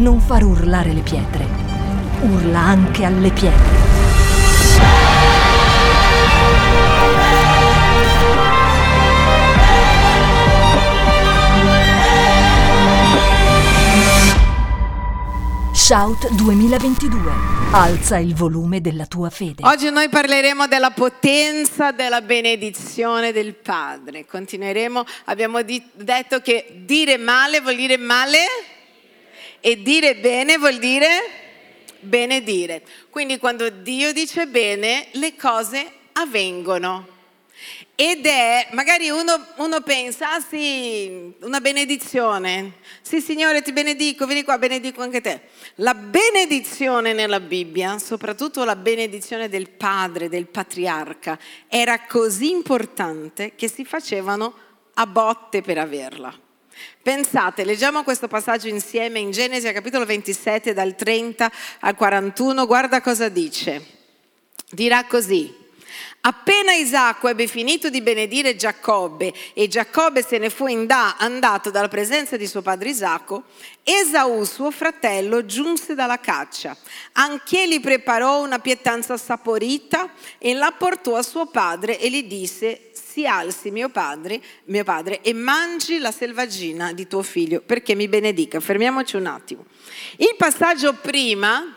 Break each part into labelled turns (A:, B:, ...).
A: non far urlare le pietre, urla anche alle pietre. Shout 2022. Alza il volume della tua fede.
B: Oggi noi parleremo della potenza della benedizione del Padre. Continueremo, abbiamo di- detto che dire male vuol dire male e dire bene vuol dire benedire. Quindi quando Dio dice bene, le cose avvengono. Ed è, magari uno, uno, pensa, ah sì, una benedizione. Sì, Signore, ti benedico, vieni qua, benedico anche te. La benedizione nella Bibbia, soprattutto la benedizione del padre, del patriarca, era così importante che si facevano a botte per averla. Pensate, leggiamo questo passaggio insieme in Genesi capitolo 27 dal 30 al 41, guarda cosa dice. Dirà così. Appena Isacco ebbe finito di benedire Giacobbe e Giacobbe se ne fu andato dalla presenza di suo padre Isacco, Esaù, suo fratello, giunse dalla caccia. Anch'egli preparò una pietanza saporita e la portò a suo padre e gli disse, si alzi mio padre, mio padre e mangi la selvaggina di tuo figlio perché mi benedica. Fermiamoci un attimo. Il passaggio prima,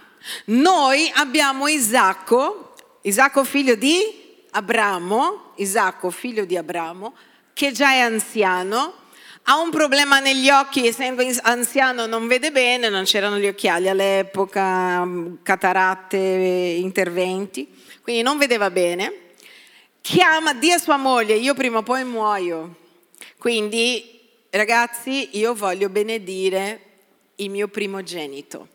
B: noi abbiamo Isacco, Isacco figlio di Abramo, Isacco, figlio di Abramo, che già è anziano, ha un problema negli occhi, essendo anziano non vede bene, non c'erano gli occhiali all'epoca, cataratte, interventi, quindi non vedeva bene. Chiama, di sua moglie, io prima o poi muoio. Quindi, ragazzi, io voglio benedire il mio primogenito.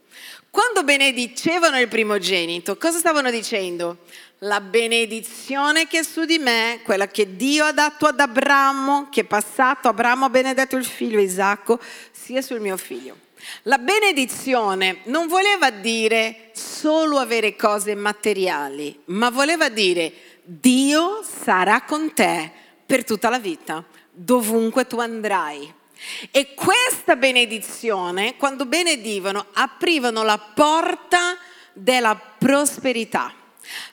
B: Quando benedicevano il primogenito, cosa stavano dicendo? La benedizione che è su di me, quella che Dio ha dato ad Abramo, che è passato, Abramo ha benedetto il figlio Isacco, sia sul mio figlio. La benedizione non voleva dire solo avere cose materiali, ma voleva dire Dio sarà con te per tutta la vita, dovunque tu andrai. E questa benedizione, quando benedivano, aprivano la porta della prosperità.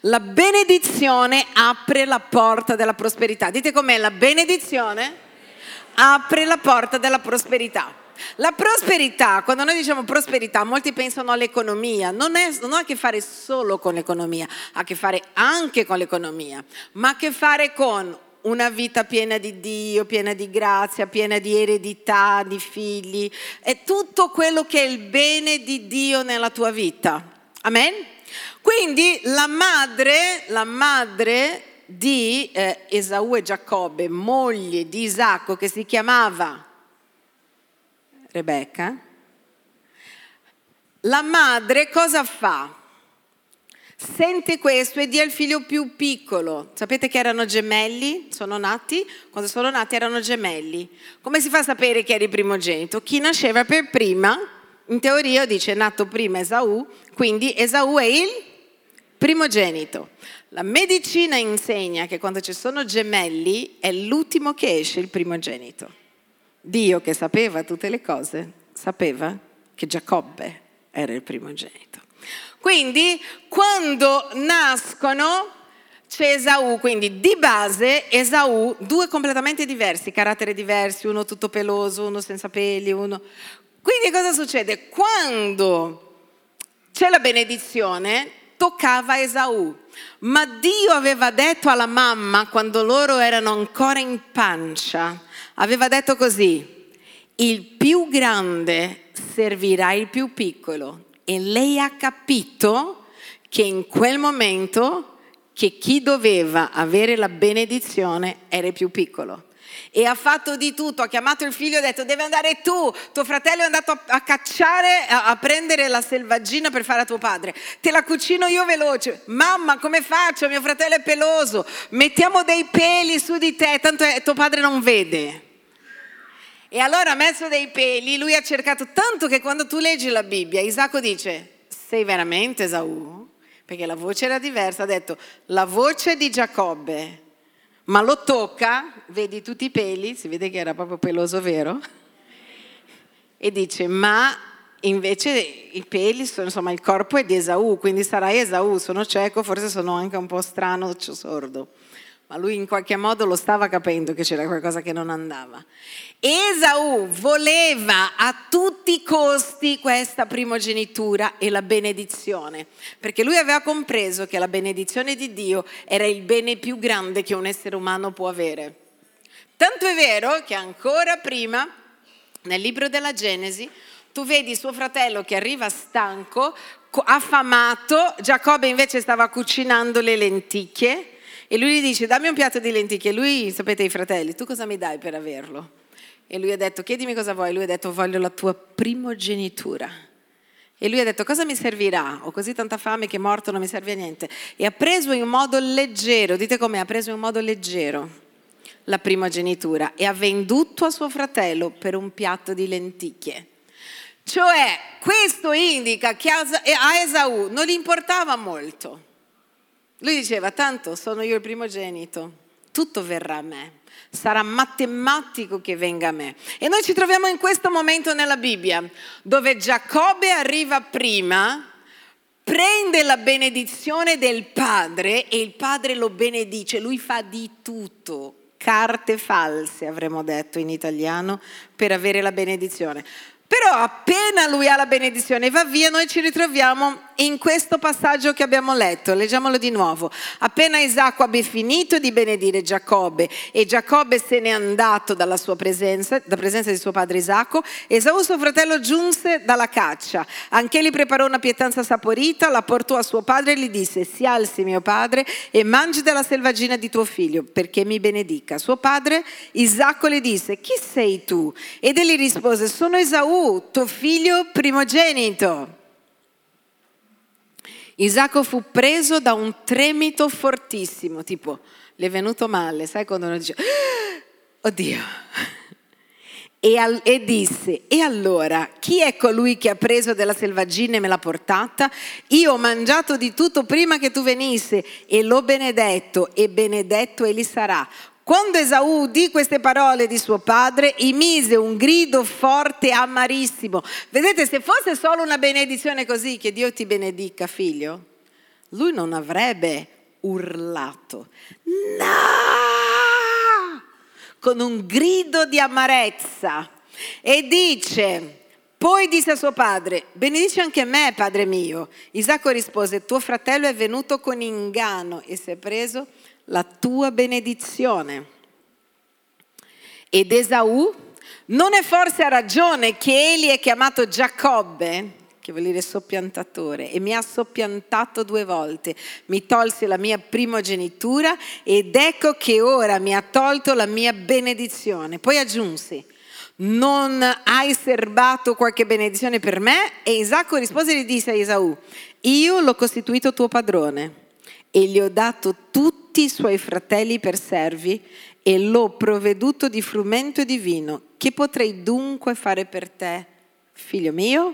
B: La benedizione apre la porta della prosperità. Dite com'è la benedizione? Apre la porta della prosperità. La prosperità, quando noi diciamo prosperità, molti pensano all'economia, non, è, non ha a che fare solo con l'economia, ha a che fare anche con l'economia, ma ha a che fare con una vita piena di Dio, piena di grazia, piena di eredità, di figli, è tutto quello che è il bene di Dio nella tua vita. Amen? Quindi la madre, la madre di eh, Esaù e Giacobbe, moglie di Isacco, che si chiamava Rebecca, la madre cosa fa? Sente questo e dia il figlio più piccolo. Sapete che erano gemelli? Sono nati? Quando sono nati erano gemelli. Come si fa a sapere chi era il primogenito? Chi nasceva per prima, in teoria dice nato prima Esaù, quindi Esaù è il Primogenito. La medicina insegna che quando ci sono gemelli è l'ultimo che esce il primogenito. Dio che sapeva tutte le cose, sapeva che Giacobbe era il primogenito. Quindi quando nascono c'è Esaù, quindi di base Esaù, due completamente diversi, caratteri diversi, uno tutto peloso, uno senza peli, uno... Quindi cosa succede? Quando c'è la benedizione, toccava Esaù. Ma Dio aveva detto alla mamma, quando loro erano ancora in pancia, aveva detto così, il più grande servirà il più piccolo. E lei ha capito che in quel momento che chi doveva avere la benedizione era il più piccolo. E ha fatto di tutto, ha chiamato il figlio e ha detto deve andare tu, tuo fratello è andato a, cacciare, a, a, prendere la selvaggina per fare a tuo padre, te la cucino io veloce, mamma come faccio, mio fratello è peloso, mettiamo dei peli su di te, tanto è, tuo padre non vede. E allora ha messo dei peli, lui ha cercato tanto che quando tu leggi la Bibbia, Isacco dice, sei veramente Esaù? Perché la voce era diversa, ha detto, la voce di Giacobbe ma lo tocca, vedi tutti i peli, si vede che era proprio peloso vero, e dice, ma invece i peli, sono, insomma il corpo è di Esaù, quindi sarai Esaù, sono cieco, forse sono anche un po' strano, sordo. Ma lui in qualche modo lo stava capendo che c'era qualcosa che non andava. Esaù voleva a tutti i costi questa primogenitura e la benedizione, perché lui aveva compreso che la benedizione di Dio era il bene più grande che un essere umano può avere. Tanto è vero che ancora prima, nel libro della Genesi, tu vedi suo fratello che arriva stanco, affamato, Giacobbe invece stava cucinando le lenticchie e lui gli dice dammi un piatto di lenticchie. Lui, sapete i fratelli, tu cosa mi dai per averlo? E lui ha detto, chiedimi cosa vuoi. Lui ha detto, voglio la tua primogenitura. E lui ha detto, cosa mi servirà? Ho così tanta fame che morto non mi serve a niente. E ha preso in modo leggero, dite com'è, ha preso in modo leggero la primogenitura e ha venduto a suo fratello per un piatto di lenticchie. Cioè, questo indica che a Esaù non gli importava molto. Lui diceva, tanto sono io il primogenito, tutto verrà a me sarà matematico che venga a me. E noi ci troviamo in questo momento nella Bibbia, dove Giacobbe arriva prima, prende la benedizione del padre e il padre lo benedice, lui fa di tutto, carte false avremmo detto in italiano, per avere la benedizione. Però appena lui ha la benedizione e va via, noi ci ritroviamo in questo passaggio che abbiamo letto. Leggiamolo di nuovo. Appena Isacco abbia finito di benedire Giacobbe e Giacobbe se n'è andato dalla sua presenza, dalla presenza di suo padre Isacco, Esau suo fratello giunse dalla caccia. Anche egli preparò una pietanza saporita, la portò a suo padre e gli disse, si alzi mio padre e mangi della selvaggina di tuo figlio, perché mi benedica. Suo padre Isacco le disse, chi sei tu? Ed egli rispose, sono Esau tuo figlio primogenito. Isacco fu preso da un tremito fortissimo, tipo, le è venuto male, sai quando uno dice, ah, oddio. E, al, e, disse, e allora, chi è colui che ha preso della selvaggina e me l'ha portata? Io ho mangiato di tutto prima che tu venisse e l'ho benedetto e benedetto egli sarà. Quando Esaù udì queste parole di suo padre, emise un grido forte amarissimo. Vedete, se fosse solo una benedizione così, che Dio ti benedica, figlio, lui non avrebbe urlato. No! Con un grido di amarezza. E dice, poi disse a suo padre, benedici anche me, padre mio. Isacco rispose, tuo fratello è venuto con inganno e si è preso la tua benedizione. Ed Esaù non è forse a ragione che egli è chiamato Giacobbe, che vuol dire soppiantatore, e mi ha soppiantato due volte, mi tolse la mia primogenitura ed ecco che ora mi ha tolto la mia benedizione. Poi aggiunse, non hai serbato qualche benedizione per me? E Isacco rispose e gli disse a Esaù, io l'ho costituito tuo padrone e gli ho dato tutti i suoi fratelli per servi e l'ho provveduto di frumento e di vino. Che potrei dunque fare per te, figlio mio?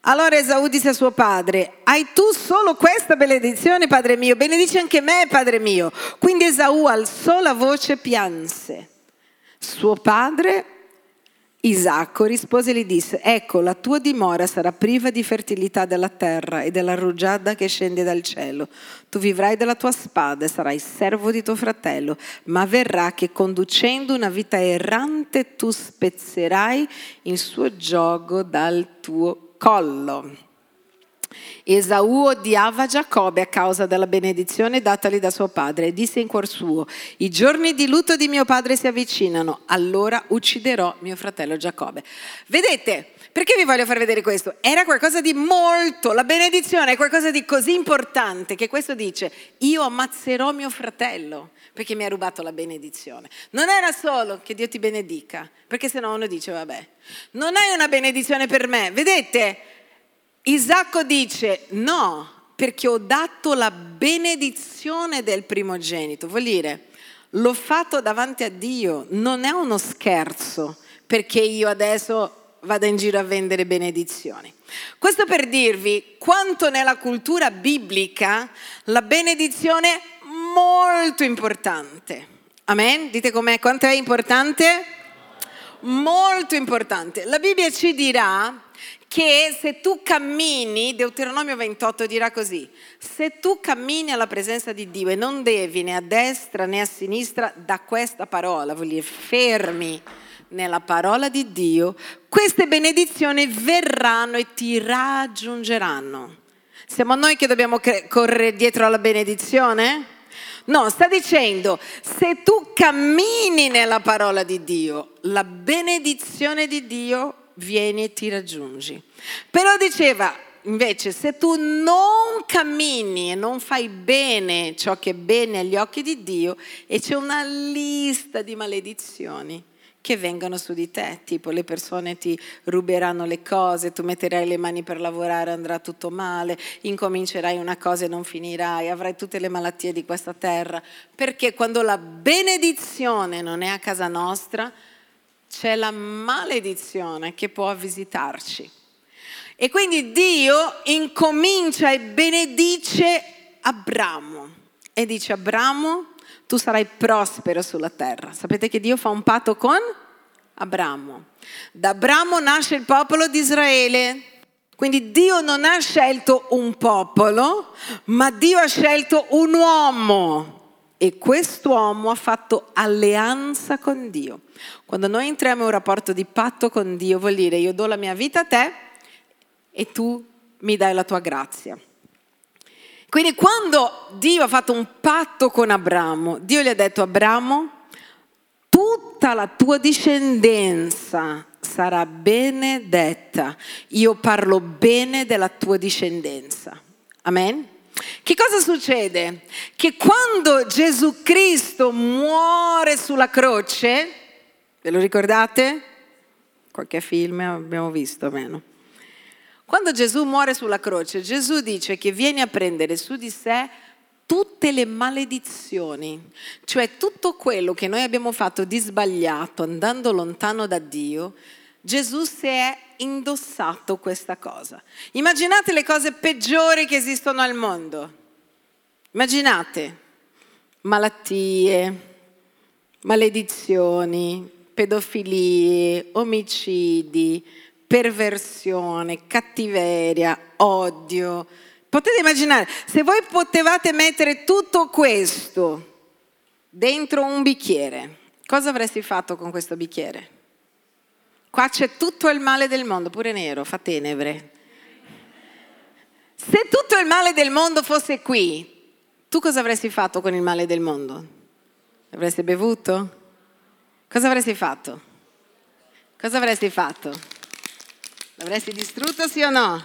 B: Allora Esaù disse a suo padre, hai tu solo questa benedizione, padre mio, benedici anche me, padre mio. Quindi Esaù alzò la voce e pianse. Suo padre Isacco rispose e gli disse, ecco, la tua dimora sarà priva di fertilità della terra e della rugiada che scende dal cielo. Tu vivrai della tua spada e sarai servo di tuo fratello, ma verrà che conducendo una vita errante tu spezzerai il suo gioco dal tuo collo. Esaù odiava Giacobbe a causa della benedizione datagli da suo padre e disse in cuor suo, i giorni di lutto di mio padre si avvicinano, allora ucciderò mio fratello Giacobbe. Vedete, perché vi voglio far vedere questo? Era qualcosa di molto, la benedizione è qualcosa di così importante che questo dice, io ammazzerò mio fratello perché mi ha rubato la benedizione. Non era solo che Dio ti benedica, perché se no uno dice, vabbè, non hai una benedizione per me. Vedete? Isacco dice no, perché ho dato la benedizione del primogenito. Vuol dire, l'ho fatto davanti a Dio, non è uno scherzo perché io adesso vado in giro a vendere benedizioni. Questo per dirvi quanto nella cultura biblica la benedizione è molto importante. Amen? Dite com'è, quanto è importante? molto importante. La Bibbia ci dirà che se tu cammini, Deuteronomio 28 dirà così, se tu cammini alla presenza di Dio e non devi né a destra né a sinistra da questa parola, vuol dire fermi nella parola di Dio, queste benedizioni verranno e ti raggiungeranno. Siamo noi che dobbiamo correre dietro alla benedizione? No, sta dicendo, se tu cammini nella parola di Dio, la benedizione di Dio viene e ti raggiungi. Però diceva, invece, se tu non cammini e non fai bene ciò che è bene agli occhi di Dio, e c'è una lista di maledizioni che vengono su di te, tipo le persone ti ruberanno le cose, tu metterai le mani per lavorare, andrà tutto male, incomincerai una cosa e non finirai, avrai tutte le malattie di questa terra, perché quando la benedizione non è a casa nostra, c'è la maledizione che può visitarci. E quindi Dio incomincia e benedice Abramo e dice Abramo tu sarai prospero sulla terra. Sapete che Dio fa un patto con Abramo. Da Abramo nasce il popolo di Israele. Quindi Dio non ha scelto un popolo, ma Dio ha scelto un uomo. E quest'uomo ha fatto alleanza con Dio. Quando noi entriamo in un rapporto di patto con Dio, vuol dire io do la mia vita a te e tu mi dai la tua grazia. Quindi quando Dio ha fatto un patto con Abramo, Dio gli ha detto Abramo, tutta la tua discendenza sarà benedetta. Io parlo bene della tua discendenza. Amen? Che cosa succede? Che quando Gesù Cristo muore sulla croce, ve lo ricordate? Qualche film abbiamo visto meno. Quando Gesù muore sulla croce, Gesù dice che viene a prendere su di sé tutte le maledizioni, cioè tutto quello che noi abbiamo fatto di sbagliato andando lontano da Dio, Gesù si è indossato questa cosa. Immaginate le cose peggiori che esistono al mondo. Immaginate malattie, maledizioni, pedofilie, omicidi, perversione, cattiveria, odio. Potete immaginare, se voi potevate mettere tutto questo dentro un bicchiere, cosa avresti fatto con questo bicchiere? Qua c'è tutto il male del mondo, pure nero, fa tenebre. Se tutto il male del mondo fosse qui, tu cosa avresti fatto con il male del mondo? Avresti bevuto? Cosa avresti fatto? Cosa avresti fatto? L'avresti distrutto sì o no?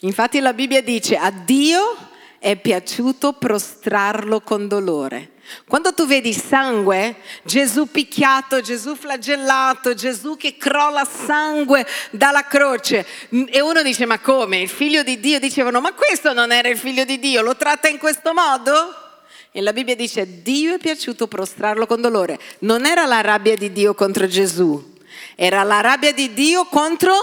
B: Infatti la Bibbia dice a Dio è piaciuto prostrarlo con dolore. Quando tu vedi sangue, Gesù picchiato, Gesù flagellato, Gesù che crolla sangue dalla croce e uno dice ma come? Il figlio di Dio dicevano ma questo non era il figlio di Dio, lo tratta in questo modo? E la Bibbia dice Dio è piaciuto prostrarlo con dolore. Non era la rabbia di Dio contro Gesù, era la rabbia di Dio contro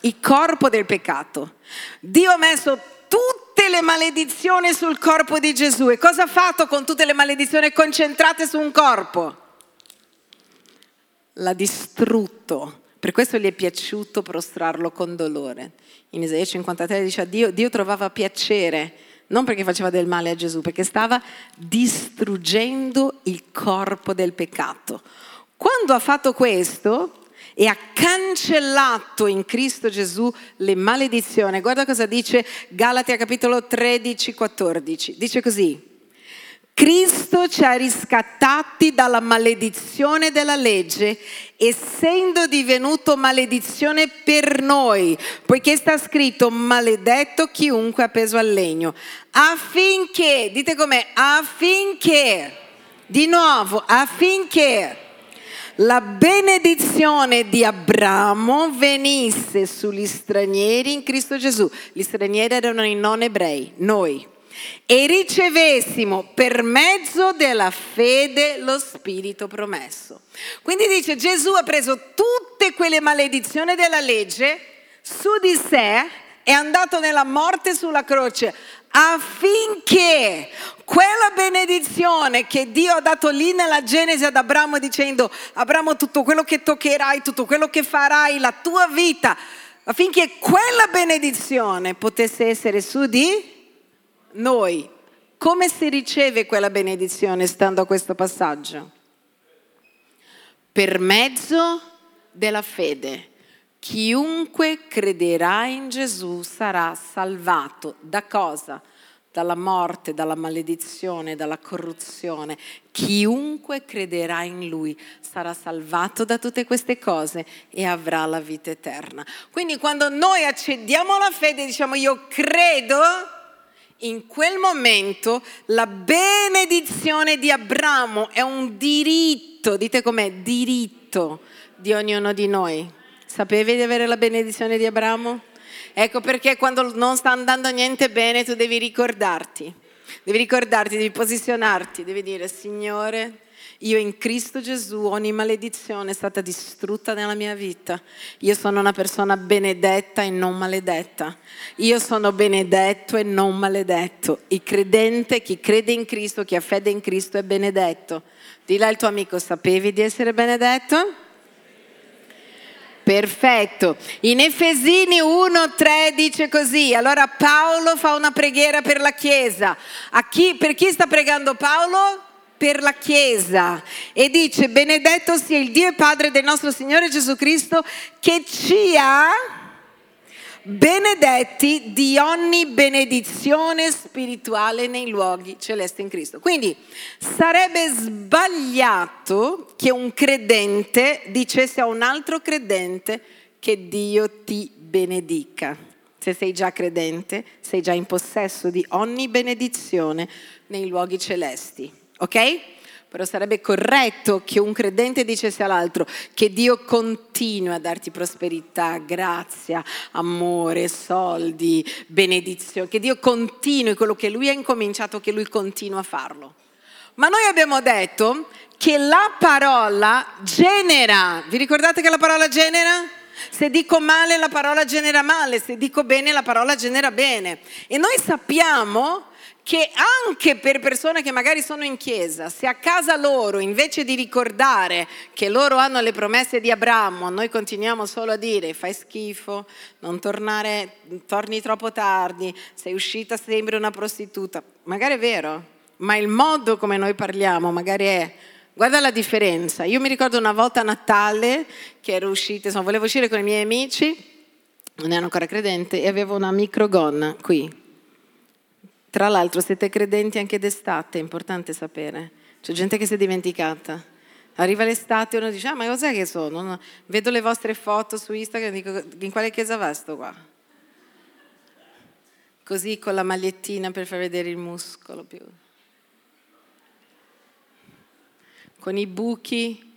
B: il corpo del peccato. Dio ha messo tutte le maledizioni sul corpo di Gesù. E cosa ha fatto con tutte le maledizioni concentrate su un corpo? L'ha distrutto. Per questo gli è piaciuto prostrarlo con dolore. In Isaia 53 dice a Dio, Dio trovava piacere, non perché faceva del male a Gesù, perché stava distruggendo il corpo del peccato. Quando ha fatto questo e ha cancellato in Cristo Gesù le maledizioni, guarda cosa dice Galati capitolo 13, 14. Dice così, Cristo ci ha riscattati dalla maledizione della legge, essendo divenuto maledizione per noi, poiché sta scritto maledetto chiunque appeso al legno, affinché, dite com'è, affinché, di nuovo, affinché la benedizione di Abramo venisse sugli stranieri in Cristo Gesù. Gli stranieri erano i non ebrei, noi. E ricevessimo per mezzo della fede lo Spirito promesso. Quindi dice Gesù ha preso tutte quelle maledizioni della legge su di sé è andato nella morte sulla croce, affinché quella benedizione che Dio ha dato lì nella Genesi ad Abramo dicendo, Abramo tutto quello che toccherai, tutto quello che farai, la tua vita, affinché quella benedizione potesse essere su di noi. Come si riceve quella benedizione stando a questo passaggio? Per mezzo della fede. Chiunque crederà in Gesù sarà salvato. Da cosa? Dalla morte, dalla maledizione, dalla corruzione. Chiunque crederà in Lui sarà salvato da tutte queste cose e avrà la vita eterna. Quindi quando noi accediamo alla fede diciamo io credo, in quel momento la benedizione di Abramo è un diritto, dite com'è, diritto di ognuno di noi. Sapevi di avere la benedizione di Abramo? Ecco perché quando non sta andando niente bene tu devi ricordarti, devi ricordarti, devi posizionarti, devi dire Signore, io in Cristo Gesù ogni maledizione è stata distrutta nella mia vita. Io sono una persona benedetta e non maledetta. Io sono benedetto e non maledetto. Il credente, chi crede in Cristo, chi ha fede in Cristo è benedetto. Dilla al tuo amico, sapevi di essere benedetto? Perfetto. In Efesini 1:3 dice così. Allora Paolo fa una preghiera per la Chiesa. Chi, per chi sta pregando Paolo? Per la Chiesa. E dice, benedetto sia il Dio e Padre del nostro Signore Gesù Cristo che ci ha benedetti di ogni benedizione spirituale nei luoghi celesti in Cristo. Quindi sarebbe sbagliato che un credente dicesse a un altro credente che Dio ti benedica. Se sei già credente, sei già in possesso di ogni benedizione nei luoghi celesti. Ok? Però sarebbe corretto che un credente dicesse all'altro che Dio continua a darti prosperità, grazia, amore, soldi, benedizione, che Dio continui quello che Lui ha incominciato, che Lui continua a farlo. Ma noi abbiamo detto che la parola genera, vi ricordate che la parola genera? Se dico male la parola genera male, se dico bene la parola genera bene. E noi sappiamo che anche per persone che magari sono in chiesa, se a casa loro invece di ricordare che loro hanno le promesse di Abramo, noi continuiamo solo a dire fai schifo, non tornare, torni troppo tardi, sei uscita sembri una prostituta, magari è vero, ma il modo come noi parliamo magari è Guarda la differenza. Io mi ricordo una volta a Natale che ero uscita, insomma, volevo uscire con i miei amici, non ero ancora credente, e avevo una microgonna qui, tra l'altro siete credenti anche d'estate, è importante sapere. C'è gente che si è dimenticata. Arriva l'estate e uno dice, ah ma cos'è che sono? No, vedo le vostre foto su Instagram e dico, in quale chiesa va sto qua? Così con la magliettina per far vedere il muscolo più. Con i buchi.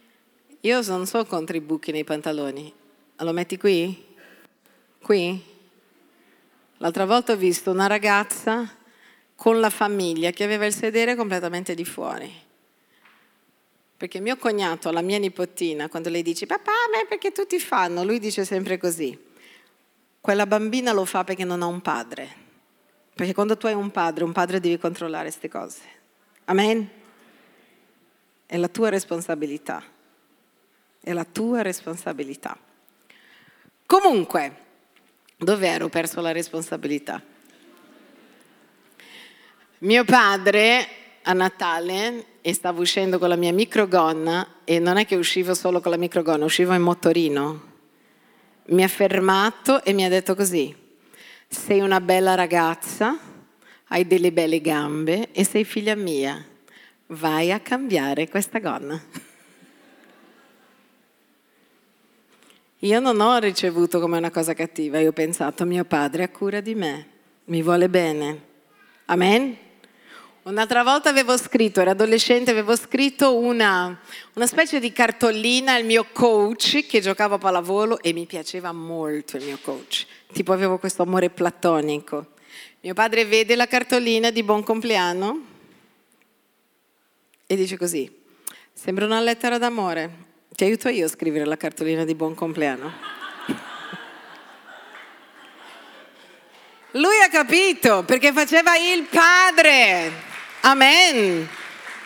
B: Io non so contro i buchi nei pantaloni. Lo metti qui? Qui? L'altra volta ho visto una ragazza con la famiglia che aveva il sedere completamente di fuori. Perché mio cognato, la mia nipotina, quando lei dice papà, me perché tutti fanno, lui dice sempre così, quella bambina lo fa perché non ha un padre. Perché quando tu hai un padre, un padre devi controllare queste cose. Amen? È la tua responsabilità. È la tua responsabilità. Comunque, dove ero perso la responsabilità? Mio padre a Natale e stavo uscendo con la mia microgonna e non è che uscivo solo con la microgonna, uscivo in motorino. Mi ha fermato e mi ha detto così, sei una bella ragazza, hai delle belle gambe e sei figlia mia, vai a cambiare questa gonna. Io non ho ricevuto come una cosa cattiva, io ho pensato mio padre ha cura di me, mi vuole bene. Amen? Un'altra volta avevo scritto, ero adolescente, avevo scritto una, una, specie di cartolina al mio coach che giocava a pallavolo e mi piaceva molto il mio coach. Tipo avevo questo amore platonico. Mio padre vede la cartolina di buon compleanno e dice così, sembra una lettera d'amore. Ti aiuto io a scrivere la cartolina di buon compleanno? Lui ha capito, perché faceva il padre. Amen.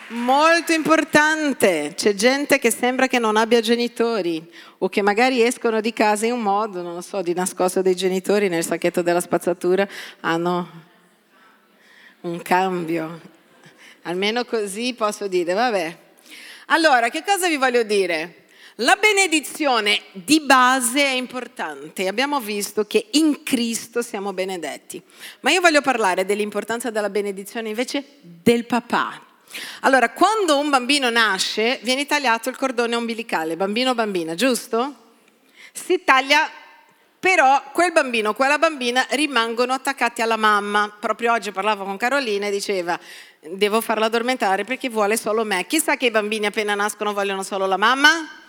B: Molto importante. C'è gente che sembra che non abbia genitori o che magari escono di casa in un modo, non lo so, di nascosto dei genitori nel sacchetto della spazzatura, hanno un cambio. Almeno così posso dire, vabbè. Allora, che cosa vi voglio dire? La benedizione di base è importante. Abbiamo visto che in Cristo siamo benedetti. Ma io voglio parlare dell'importanza della benedizione invece del papà. Allora, quando un bambino nasce, viene tagliato il cordone ombilicale, bambino o bambina, giusto? Si taglia, però quel bambino quella bambina rimangono attaccati alla mamma. Proprio oggi parlavo con Carolina e diceva, devo farla addormentare perché vuole solo me. Chissà che i bambini appena nascono vogliono solo la mamma?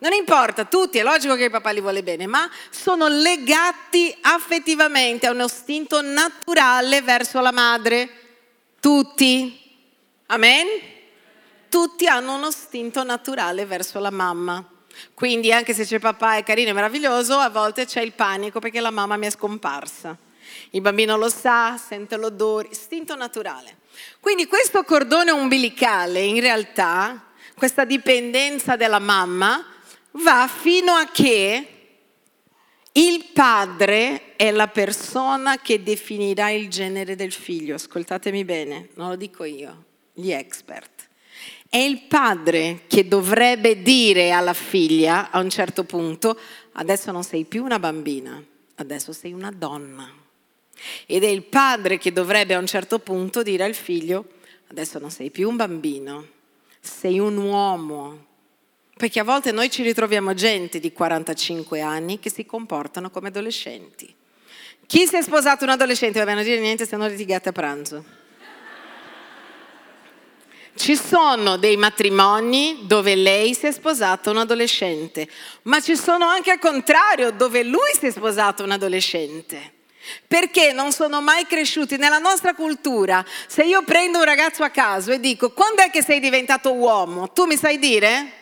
B: Non importa, tutti, è logico che il papà li vuole bene, ma sono legati affettivamente a uno istinto naturale verso la madre. Tutti. Amen? Tutti hanno uno istinto naturale verso la mamma. Quindi anche se c'è papà è carino e meraviglioso, a volte c'è il panico perché la mamma mi è scomparsa. Il bambino lo sa, sente l'odore, istinto naturale. Quindi questo cordone umbilicale in realtà, questa dipendenza della mamma, va fino a che il padre è la persona che definirà il genere del figlio. Ascoltatemi bene, non lo dico io, gli expert. È il padre che dovrebbe dire alla figlia a un certo punto, adesso non sei più una bambina, adesso sei una donna. Ed è il padre che dovrebbe a un certo punto dire al figlio, adesso non sei più un bambino, sei un uomo, perché a volte noi ci ritroviamo gente di 45 anni che si comportano come adolescenti. Chi si è sposato un adolescente? Vabbè, non dire niente se non litigate a pranzo. Ci sono dei matrimoni dove lei si è sposata un adolescente, ma ci sono anche al contrario dove lui si è sposato un adolescente. Perché non sono mai cresciuti nella nostra cultura. Se io prendo un ragazzo a caso e dico quando è che sei diventato uomo, tu mi sai dire?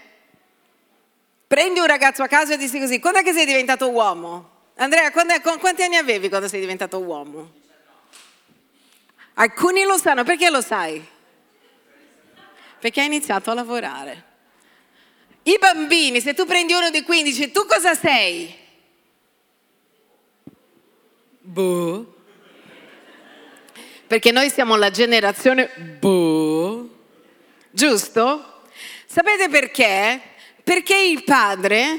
B: Prendi un ragazzo a casa e dici così, quando è che sei diventato uomo? Andrea, è, con quanti anni avevi quando sei diventato uomo? Alcuni lo sanno, perché lo sai? Perché hai iniziato a lavorare. I bambini, se tu prendi uno di 15, tu cosa sei? Boh. Perché noi siamo la generazione boh. Giusto? Sapete perché? Perché il padre,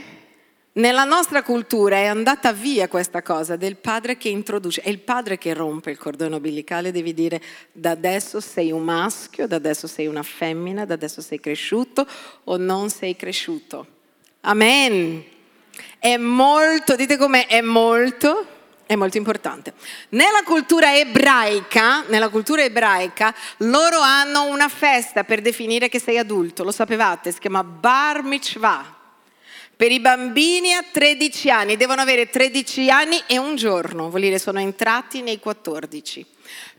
B: nella nostra cultura è andata via questa cosa del padre che introduce, è il padre che rompe il cordone umbilicale, devi dire da adesso sei un maschio, da adesso sei una femmina, da adesso sei cresciuto o non sei cresciuto. Amen. È molto, dite com'è, è molto è molto importante. Nella cultura ebraica, nella cultura ebraica, loro hanno una festa per definire che sei adulto, lo sapevate, si chiama Bar Mitzvah. Per i bambini a 13 anni, devono avere 13 anni e un giorno, vuol dire sono entrati nei 14.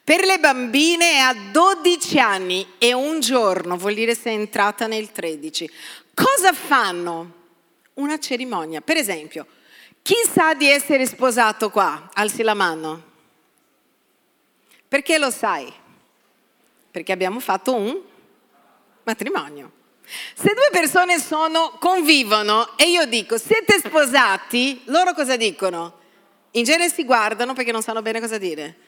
B: Per le bambine a 12 anni e un giorno, vuol dire sei entrata nel 13. Cosa fanno? Una cerimonia. Per esempio, chi sa di essere sposato qua? Alzi la mano. Perché lo sai? Perché abbiamo fatto un matrimonio. Se due persone sono, convivono e io dico siete sposati, loro cosa dicono? In genere si guardano perché non sanno bene cosa dire.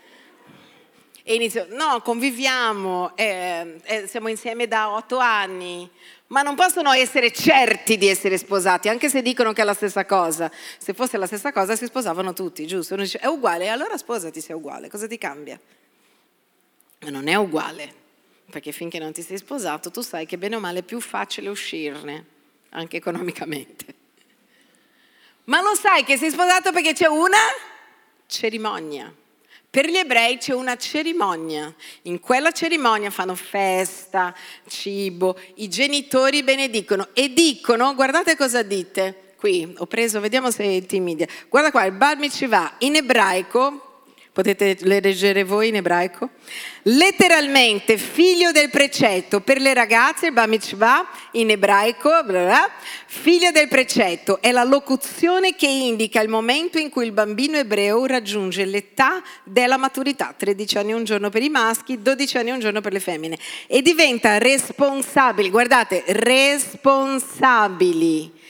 B: E inizio, no, conviviamo, eh, eh, siamo insieme da otto anni, ma non possono essere certi di essere sposati, anche se dicono che è la stessa cosa. Se fosse la stessa cosa si sposavano tutti, giusto? Uno dice, è uguale, allora sposati se è uguale, cosa ti cambia? Ma non è uguale, perché finché non ti sei sposato tu sai che bene o male è più facile uscirne, anche economicamente. Ma lo sai che sei sposato perché c'è una cerimonia. Per gli ebrei c'è una cerimonia, in quella cerimonia fanno festa, cibo, i genitori benedicono e dicono, guardate cosa dite, qui ho preso, vediamo se ti media, guarda qua, il bar mitzvah in ebraico Potete leggere voi in ebraico? Letteralmente figlio del precetto per le ragazze, il Bamitzvah in ebraico, bla bla, figlio del precetto è la locuzione che indica il momento in cui il bambino ebreo raggiunge l'età della maturità, 13 anni un giorno per i maschi, 12 anni un giorno per le femmine e diventa responsabile, guardate, responsabili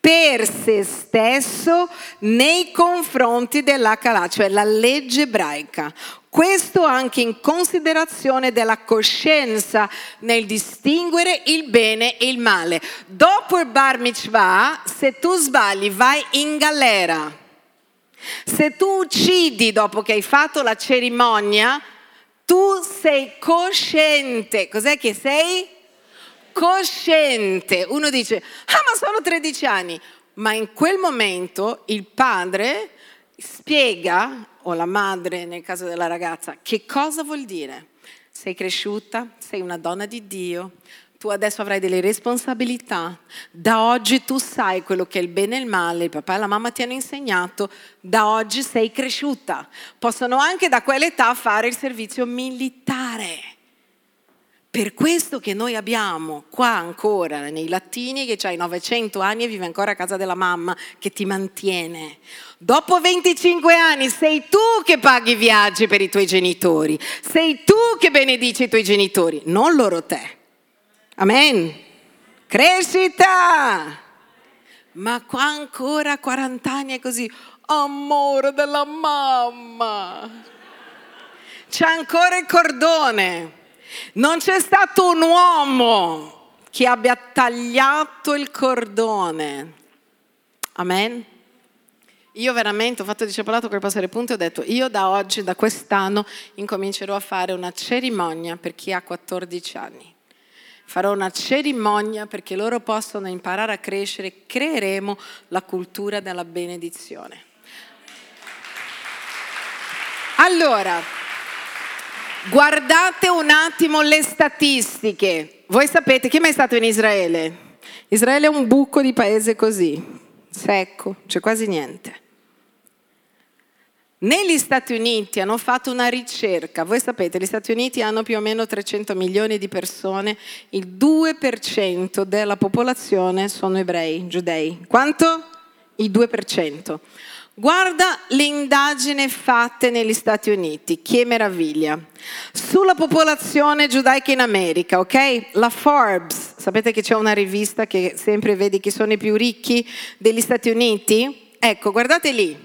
B: per se stesso nei confronti dell'Akala, cioè la legge ebraica. Questo anche in considerazione della coscienza nel distinguere il bene e il male. Dopo il bar mitzvah, se tu sbagli, vai in galera. Se tu uccidi dopo che hai fatto la cerimonia, tu sei cosciente. Cos'è che sei? Cosciente. Uno dice, ah ma sono 13 anni, ma in quel momento il padre spiega, o la madre nel caso della ragazza, che cosa vuol dire. Sei cresciuta, sei una donna di Dio, tu adesso avrai delle responsabilità, da oggi tu sai quello che è il bene e il male, il papà e la mamma ti hanno insegnato, da oggi sei cresciuta. Possono anche da quell'età fare il servizio militare. Per questo che noi abbiamo qua ancora nei latini che hai 900 anni e vive ancora a casa della mamma che ti mantiene. Dopo 25 anni sei tu che paghi i viaggi per i tuoi genitori, sei tu che benedici i tuoi genitori, non loro te. Amen. Crescita! Ma qua ancora 40 anni è così, amore della mamma. C'è ancora il cordone. Non c'è stato un uomo che abbia tagliato il cordone. Amen. Io veramente ho fatto discepolato col pastore Punto e ho detto, io da oggi, da quest'anno, incomincerò a fare una cerimonia per chi ha 14 anni. Farò una cerimonia perché loro possano imparare a crescere, creeremo la cultura della benedizione. Allora, Guardate un attimo le statistiche. Voi sapete, chi è mai stato in Israele? Israele è un buco di paese così, secco, c'è quasi niente. Negli Stati Uniti hanno fatto una ricerca, voi sapete, gli Stati Uniti hanno più o meno 300 milioni di persone, il 2% della popolazione sono ebrei, giudei. Quanto? Il 2%. Guarda le indagini fatte negli Stati Uniti, che meraviglia. Sulla popolazione giudaica in America, ok? La Forbes, sapete che c'è una rivista che sempre vedi chi sono i più ricchi degli Stati Uniti? Ecco, guardate lì.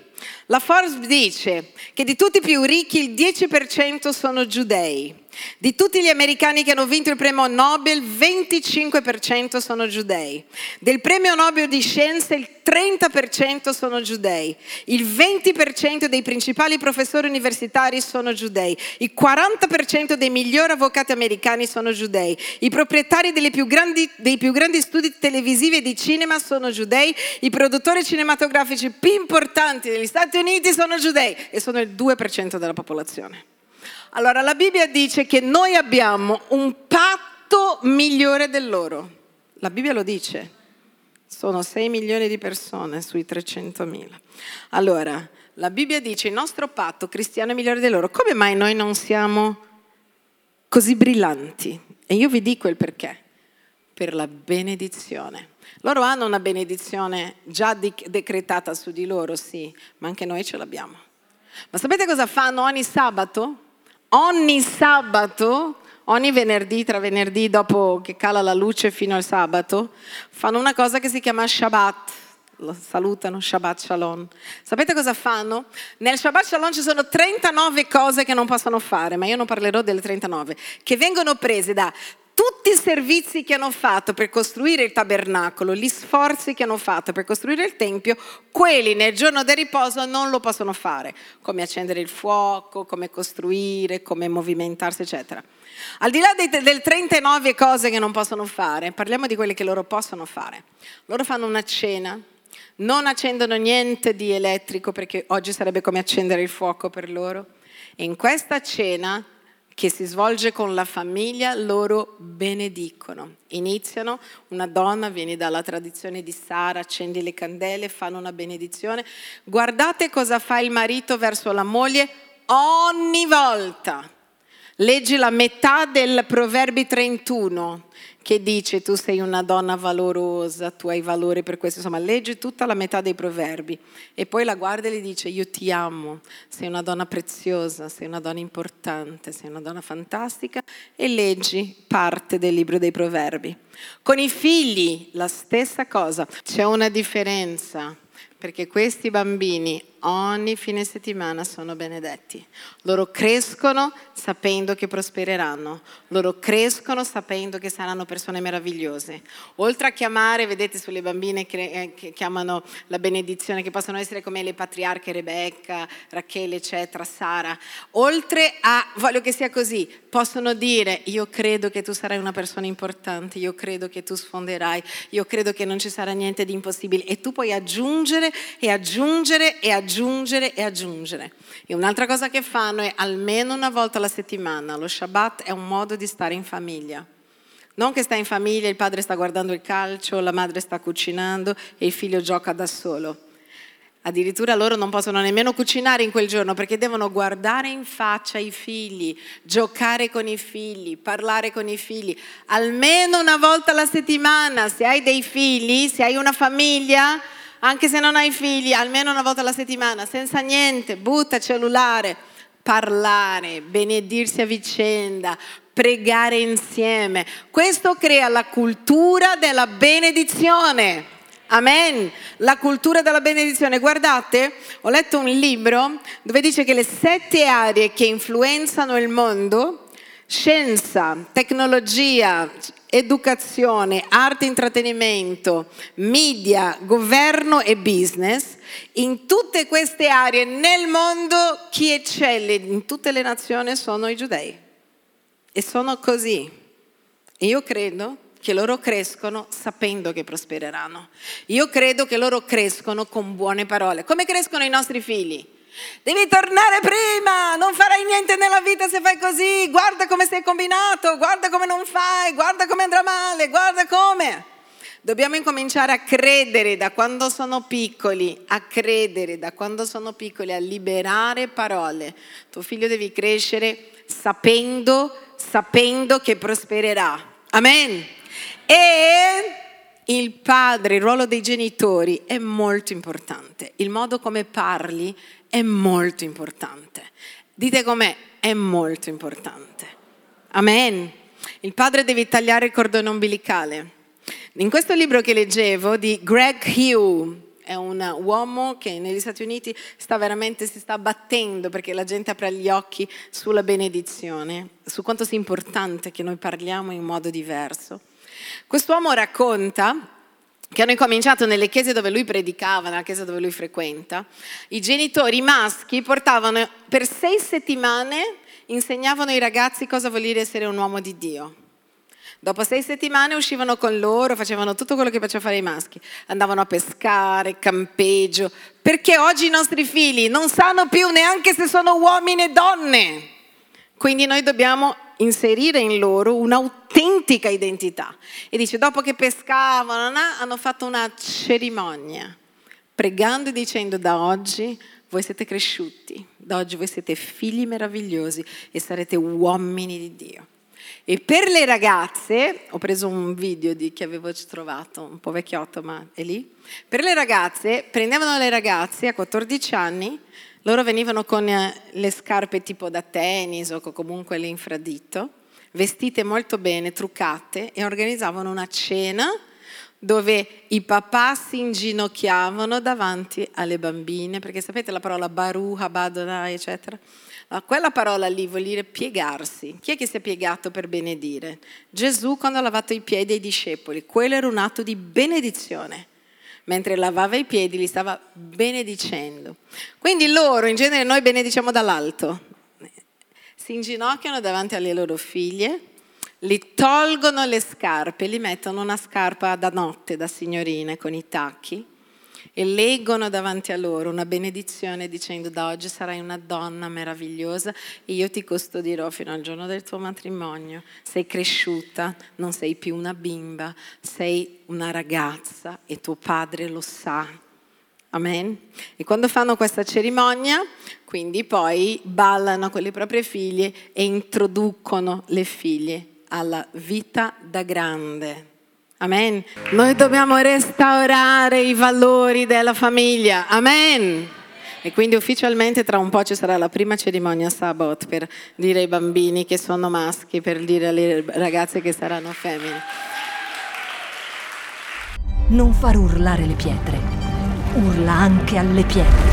B: La Forbes dice che di tutti i più ricchi il 10% sono giudei. Di tutti gli americani che hanno vinto il premio Nobel, il 25% sono giudei. Del premio Nobel di scienze, il 30% sono giudei. Il 20% dei principali professori universitari sono giudei. Il 40% dei migliori avvocati americani sono giudei. I proprietari più grandi, dei più grandi studi televisivi e di cinema sono giudei. I produttori cinematografici più importanti degli Stati Uniti sono giudei e sono il 2% della popolazione. Allora la Bibbia dice che noi abbiamo un patto migliore del loro. La Bibbia lo dice. Sono 6 milioni di persone sui 300 mila. Allora, la Bibbia dice il nostro patto cristiano è migliore del loro. Come mai noi non siamo così brillanti? E io vi dico il perché. Per la benedizione. Loro hanno una benedizione già decretata su di loro, sì, ma anche noi ce l'abbiamo. Ma sapete cosa fanno ogni sabato? Ogni sabato, ogni venerdì, tra venerdì dopo che cala la luce fino al sabato, fanno una cosa che si chiama Shabbat. Lo salutano, Shabbat Shalom. Sapete cosa fanno? Nel Shabbat Shalom ci sono 39 cose che non possono fare, ma io non parlerò delle 39, che vengono prese da tutti i servizi che hanno fatto per costruire il tabernacolo, gli sforzi che hanno fatto per costruire il tempio, quelli nel giorno del riposo non lo possono fare, come accendere il fuoco, come costruire, come movimentarsi, eccetera. Al di là delle 39 cose che non possono fare, parliamo di quelle che loro possono fare. Loro fanno una cena, non accendono niente di elettrico perché oggi sarebbe come accendere il fuoco per loro. E in questa cena che si svolge con la famiglia, loro benedicono. Iniziano, una donna viene dalla tradizione di Sara, accendi le candele, fanno una benedizione. Guardate cosa fa il marito verso la moglie, ogni volta. Leggi la metà del Proverbi 31 che dice tu sei una donna valorosa, tu hai valore per questo, insomma leggi tutta la metà dei proverbi e poi la guarda e gli dice io ti amo, sei una donna preziosa, sei una donna importante, sei una donna fantastica. E leggi parte del libro dei proverbi. Con i figli la stessa cosa, c'è una differenza perché questi bambini ogni fine settimana sono benedetti. Loro crescono sapendo che prospereranno, loro crescono sapendo che saranno persone meravigliose. Oltre a chiamare, vedete sulle bambine che, eh, che chiamano la benedizione, che possono essere come le patriarche Rebecca, Rachele, eccetera, Sara, oltre a, voglio che sia così, possono dire io credo che tu sarai una persona importante, io credo che tu sfonderai, io credo che non ci sarà niente di impossibile e tu puoi aggiungere e aggiungere e aggiungere aggiungere e aggiungere. E un'altra cosa che fanno è almeno una volta alla settimana, lo Shabbat è un modo di stare in famiglia. Non che sta in famiglia, il padre sta guardando il calcio, la madre sta cucinando e il figlio gioca da solo. Addirittura loro non possono nemmeno cucinare in quel giorno perché devono guardare in faccia i figli, giocare con i figli, parlare con i figli. Almeno una volta alla settimana, se hai dei figli, se hai una famiglia, anche se non hai figli, almeno una volta alla settimana, senza niente, butta cellulare, parlare, benedirsi a vicenda, pregare insieme. Questo crea la cultura della benedizione. Amen. La cultura della benedizione. Guardate, ho letto un libro dove dice che le sette aree che influenzano il mondo, scienza, tecnologia, educazione, arte e intrattenimento, media, governo e business, in tutte queste aree nel mondo chi eccelle in tutte le nazioni sono i giudei. E sono così. E io credo che loro crescono sapendo che prospereranno. Io credo che loro crescono con buone parole. Come crescono i nostri figli? Devi tornare prima, non farai niente nella vita se fai così, guarda come sei combinato, guarda come non fai, guarda come andrà male, guarda come. Dobbiamo incominciare a credere da quando sono piccoli, a credere da quando sono piccoli, a liberare parole. Tuo figlio devi crescere sapendo, sapendo che prospererà. Amen. E il padre, il ruolo dei genitori è molto importante. Il modo come parli è molto importante. Dite com'è, è molto importante. Amen. Il padre deve tagliare il cordone ombelicale. In questo libro che leggevo di Greg Hugh, è un uomo che negli Stati Uniti sta veramente, si sta battendo perché la gente apre gli occhi sulla benedizione, su quanto sia importante che noi parliamo in modo diverso. Quest'uomo racconta che hanno incominciato nelle chiese dove lui predicava, nella chiesa dove lui frequenta, i genitori maschi portavano per sei settimane, insegnavano ai ragazzi cosa vuol dire essere un uomo di Dio. Dopo sei settimane uscivano con loro, facevano tutto quello che facevano fare i maschi. Andavano a pescare, campeggio, perché oggi i nostri figli non sanno più neanche se sono uomini e donne. Quindi noi dobbiamo inserire in loro un'autentica identità. E dice, dopo che pescavano, hanno fatto una cerimonia, pregando e dicendo, da oggi voi siete cresciuti, da oggi voi siete figli meravigliosi e sarete uomini di Dio. E per le ragazze, ho preso un video di che avevo trovato, un po' vecchiotto, ma è lì. Per le ragazze, prendevano le ragazze a 14 anni, loro venivano con eh, le scarpe tipo da tennis o comunque l'infradito, vestite molto bene, truccate e organizzavano una cena dove i papà si inginocchiavano davanti alle bambine, perché sapete la parola baruch, abadonai, eccetera? quella parola lì vuol dire piegarsi. Chi è che si è piegato per benedire? Gesù quando ha lavato i piedi ai discepoli, quello era un atto di benedizione mentre lavava i piedi li stava benedicendo. Quindi loro, in genere noi benediciamo dall'alto, si inginocchiano davanti alle loro figlie, li tolgono le scarpe, li mettono una scarpa da notte, da signorine, con i tacchi, e leggono davanti a loro una benedizione dicendo da oggi sarai una donna meravigliosa e io ti custodirò fino al giorno del tuo matrimonio. Sei cresciuta, non sei più una bimba, sei una ragazza e tuo padre lo sa. Amen. E quando fanno questa cerimonia, quindi poi ballano con le proprie figlie e introducono le figlie alla vita da grande. Amen. Noi dobbiamo restaurare i valori della famiglia. Amen. E quindi ufficialmente tra un po' ci sarà la prima cerimonia Sabbath per dire ai bambini che sono maschi, per dire alle ragazze che saranno femmine.
A: Non far urlare le pietre, urla anche alle pietre.